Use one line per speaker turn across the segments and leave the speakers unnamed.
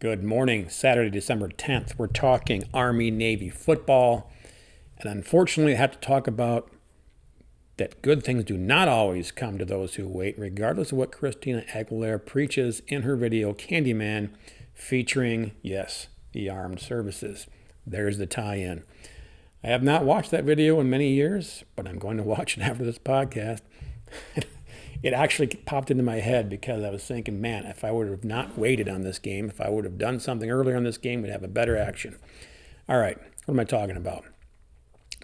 Good morning, Saturday, December 10th. We're talking Army Navy football. And unfortunately, I have to talk about that good things do not always come to those who wait, regardless of what Christina Aguilera preaches in her video Candyman, featuring, yes, the armed services. There's the tie in. I have not watched that video in many years, but I'm going to watch it after this podcast. It actually popped into my head because I was thinking, man, if I would have not waited on this game, if I would have done something earlier on this game, we'd have a better action. All right, what am I talking about?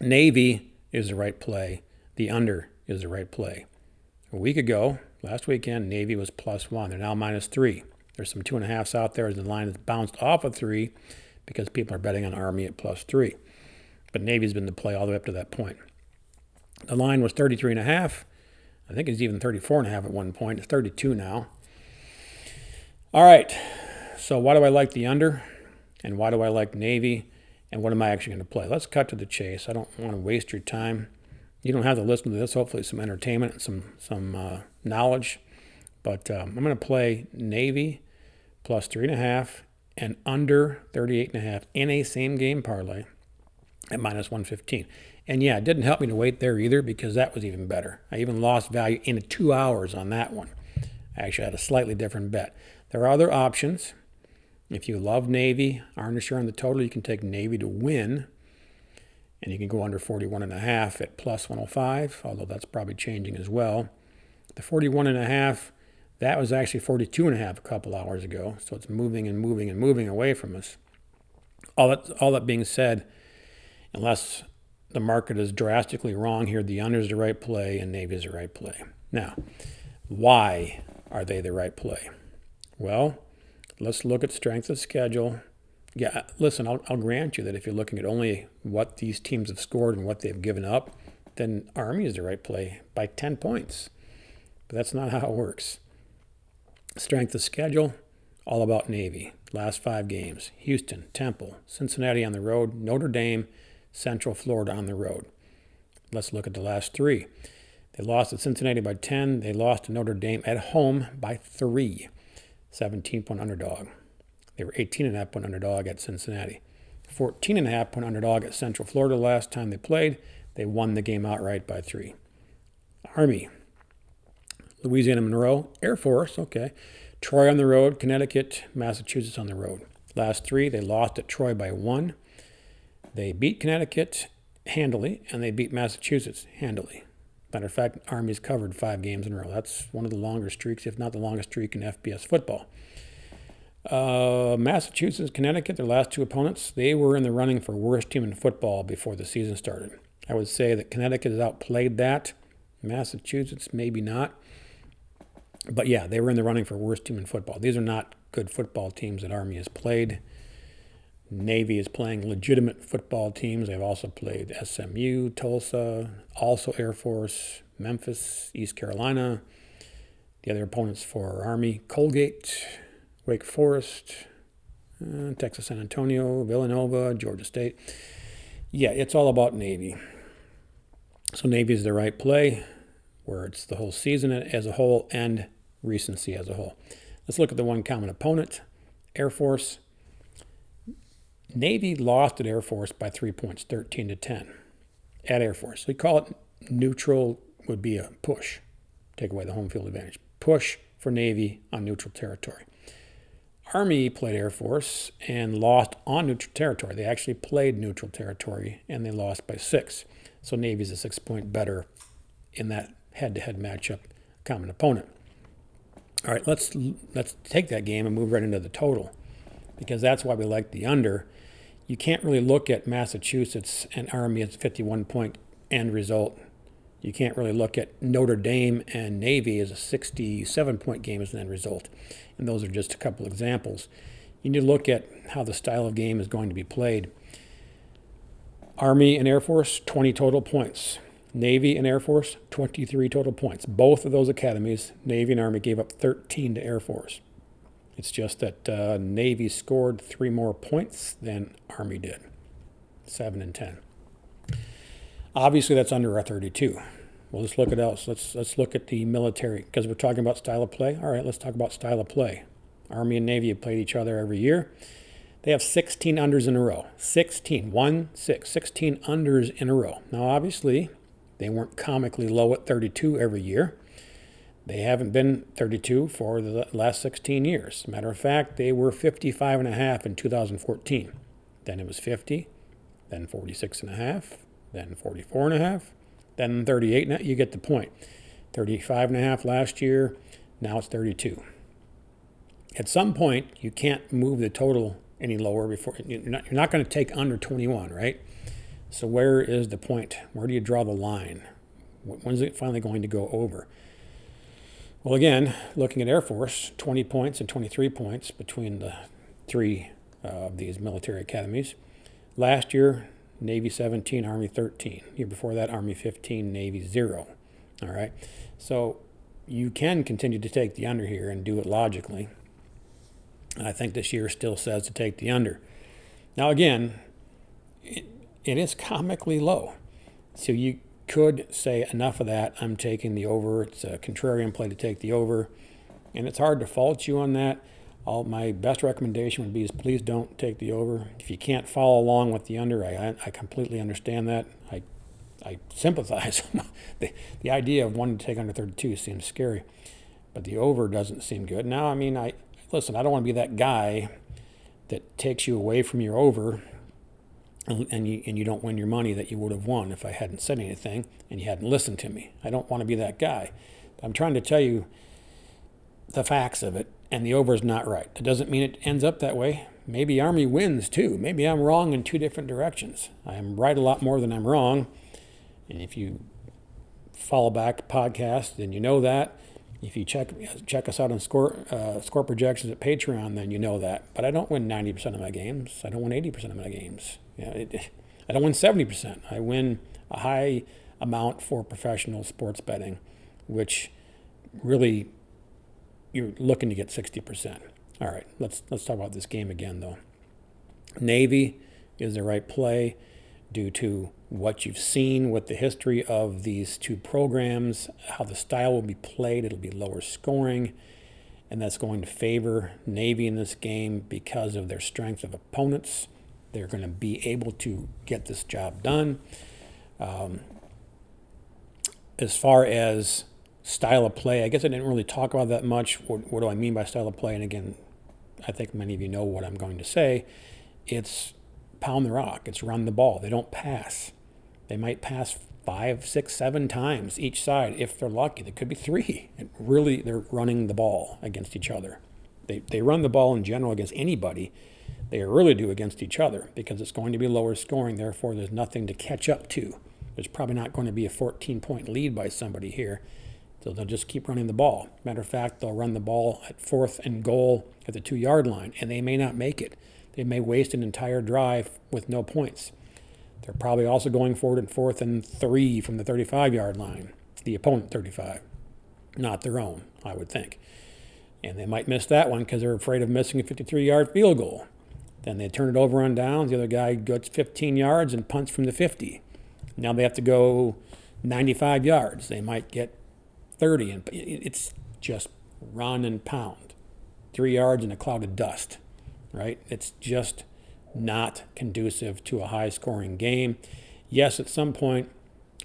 Navy is the right play. The under is the right play. A week ago, last weekend, Navy was plus one. They're now minus three. There's some two and a halfs out there. As the line has bounced off of three because people are betting on Army at plus three. But Navy's been the play all the way up to that point. The line was 33 and a half. I think it's even 34 and a half at one point. It's 32 now. All right. So why do I like the under? And why do I like Navy? And what am I actually going to play? Let's cut to the chase. I don't want to waste your time. You don't have to listen to this. Hopefully, some entertainment and some some uh, knowledge. But um, I'm going to play Navy plus three and a half and under 38 and a half in a same game parlay at minus 115. And yeah, it didn't help me to wait there either because that was even better. I even lost value in two hours on that one. I actually had a slightly different bet. There are other options. If you love Navy, aren't sure on the total, you can take Navy to win. And you can go under 41 and a half at plus 105, although that's probably changing as well. The 41 and a half, that was actually 42 and a half a couple hours ago. So it's moving and moving and moving away from us. All that, all that being said, unless the market is drastically wrong here. The under is the right play and Navy is the right play. Now, why are they the right play? Well, let's look at strength of schedule. Yeah, listen, I'll, I'll grant you that if you're looking at only what these teams have scored and what they've given up, then Army is the right play by 10 points. But that's not how it works. Strength of schedule, all about Navy. Last five games Houston, Temple, Cincinnati on the road, Notre Dame, Central Florida on the road. Let's look at the last three. They lost at Cincinnati by 10. They lost to Notre Dame at home by 3. 17 point underdog. They were 18 and a half point underdog at Cincinnati. 14 and a half point underdog at Central Florida last time they played. They won the game outright by 3. Army. Louisiana Monroe, Air Force, okay. Troy on the road, Connecticut, Massachusetts on the road. Last three, they lost at Troy by one. They beat Connecticut handily, and they beat Massachusetts handily. Matter of fact, Army's covered five games in a row. That's one of the longer streaks, if not the longest streak in FBS football. Uh, Massachusetts, Connecticut, their last two opponents, they were in the running for worst team in football before the season started. I would say that Connecticut has outplayed that. Massachusetts, maybe not. But yeah, they were in the running for worst team in football. These are not good football teams that Army has played. Navy is playing legitimate football teams. They've also played SMU, Tulsa, also Air Force, Memphis, East Carolina. The other opponents for Army Colgate, Wake Forest, uh, Texas San Antonio, Villanova, Georgia State. Yeah, it's all about Navy. So Navy is the right play, where it's the whole season as a whole and recency as a whole. Let's look at the one common opponent Air Force. Navy lost at Air Force by three points, 13 to 10, at Air Force. We call it neutral would be a push, take away the home field advantage. Push for Navy on neutral territory. Army played Air Force and lost on neutral territory. They actually played neutral territory and they lost by six. So Navy's a six point better in that head to head matchup, common opponent. All right, let's let's take that game and move right into the total because that's why we like the under you can't really look at Massachusetts and Army as 51 point end result. You can't really look at Notre Dame and Navy as a 67 point game as an end result. And those are just a couple examples. You need to look at how the style of game is going to be played. Army and Air Force, 20 total points. Navy and Air Force, 23 total points. Both of those academies, Navy and Army, gave up 13 to Air Force. It's just that uh, Navy scored three more points than Army did, seven and ten. Obviously, that's under our 32. Well, let's look at else. Let's let's look at the military because we're talking about style of play. All right, let's talk about style of play. Army and Navy have played each other every year. They have 16 unders in a row. 16, 1, 6, 16 unders in a row. Now, obviously, they weren't comically low at 32 every year. They haven't been 32 for the last 16 years. Matter of fact, they were 55 and a half in 2014. Then it was 50, then 46 and a half, then 44 and a half, then 38. Now you get the point. 35 and a half last year, now it's 32. At some point, you can't move the total any lower before you're not, you're not going to take under 21, right? So where is the point? Where do you draw the line? When's it finally going to go over? Well, again, looking at Air Force, 20 points and 23 points between the three uh, of these military academies. Last year, Navy 17, Army 13. Year before that, Army 15, Navy 0. All right. So you can continue to take the under here and do it logically. I think this year still says to take the under. Now, again, it, it is comically low. So you could say enough of that. I'm taking the over. It's a contrarian play to take the over. And it's hard to fault you on that. All, my best recommendation would be is please don't take the over. If you can't follow along with the under, I, I completely understand that. I, I sympathize. the, the idea of wanting to take under 32 seems scary, but the over doesn't seem good. Now, I mean, I listen, I don't want to be that guy that takes you away from your over and, you, and you don't win your money that you would have won if I hadn't said anything and you hadn't listened to me. I don't want to be that guy. I'm trying to tell you the facts of it, and the over is not right. That doesn't mean it ends up that way. Maybe Army wins too. Maybe I'm wrong in two different directions. I am right a lot more than I'm wrong. And if you follow back podcast, then you know that. If you check check us out on score uh, score projections at Patreon, then you know that. But I don't win 90% of my games. I don't win 80% of my games. You know, it, I don't win 70%. I win a high amount for professional sports betting, which really you're looking to get 60%. All right, let's let's talk about this game again though. Navy is the right play due to what you've seen with the history of these two programs, how the style will be played. It'll be lower scoring, and that's going to favor Navy in this game because of their strength of opponents. They're going to be able to get this job done. Um, as far as style of play, I guess I didn't really talk about that much. What, what do I mean by style of play? And again, I think many of you know what I'm going to say. It's pound the rock, it's run the ball. They don't pass. They might pass five, six, seven times each side if they're lucky. There could be three. Really, they're running the ball against each other. They, they run the ball in general against anybody. They really do against each other because it's going to be lower scoring. Therefore, there's nothing to catch up to. There's probably not going to be a 14 point lead by somebody here. So they'll just keep running the ball. Matter of fact, they'll run the ball at fourth and goal at the two yard line, and they may not make it. They may waste an entire drive with no points. They're probably also going forward in fourth and three from the 35 yard line, the opponent 35, not their own, I would think. And they might miss that one because they're afraid of missing a 53 yard field goal. Then they turn it over on downs. The other guy gets 15 yards and punts from the 50. Now they have to go 95 yards. They might get 30. And it's just run and pound. Three yards in a cloud of dust, right? It's just not conducive to a high scoring game. Yes, at some point,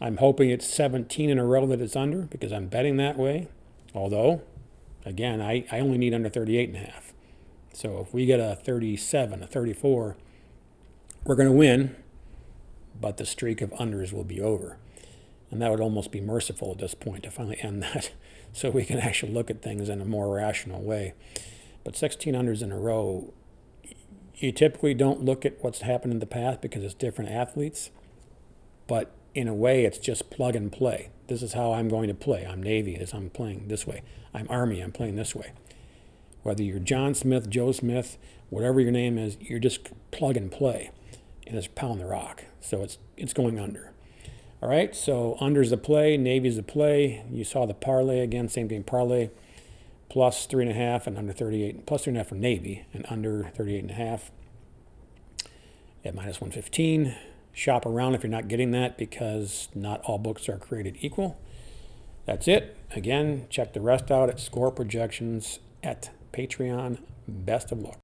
I'm hoping it's 17 in a row that it's under because I'm betting that way. Although, again, I, I only need under 38 and a half. So if we get a 37, a 34, we're going to win, but the streak of unders will be over. And that would almost be merciful at this point to finally end that so we can actually look at things in a more rational way. But 16 unders in a row you typically don't look at what's happened in the past because it's different athletes, but in a way, it's just plug and play. This is how I'm going to play. I'm Navy, as I'm playing this way. I'm Army, I'm playing this way. Whether you're John Smith, Joe Smith, whatever your name is, you're just plug and play, and it's pound the rock. So it's it's going under. All right, so under's the play, Navy's the play. You saw the parlay again, same game parlay plus three and a half and under 38, plus three and a half for Navy and under 38 and a half at minus 115. Shop around if you're not getting that because not all books are created equal. That's it. Again, check the rest out at Score Projections at Patreon. Best of luck.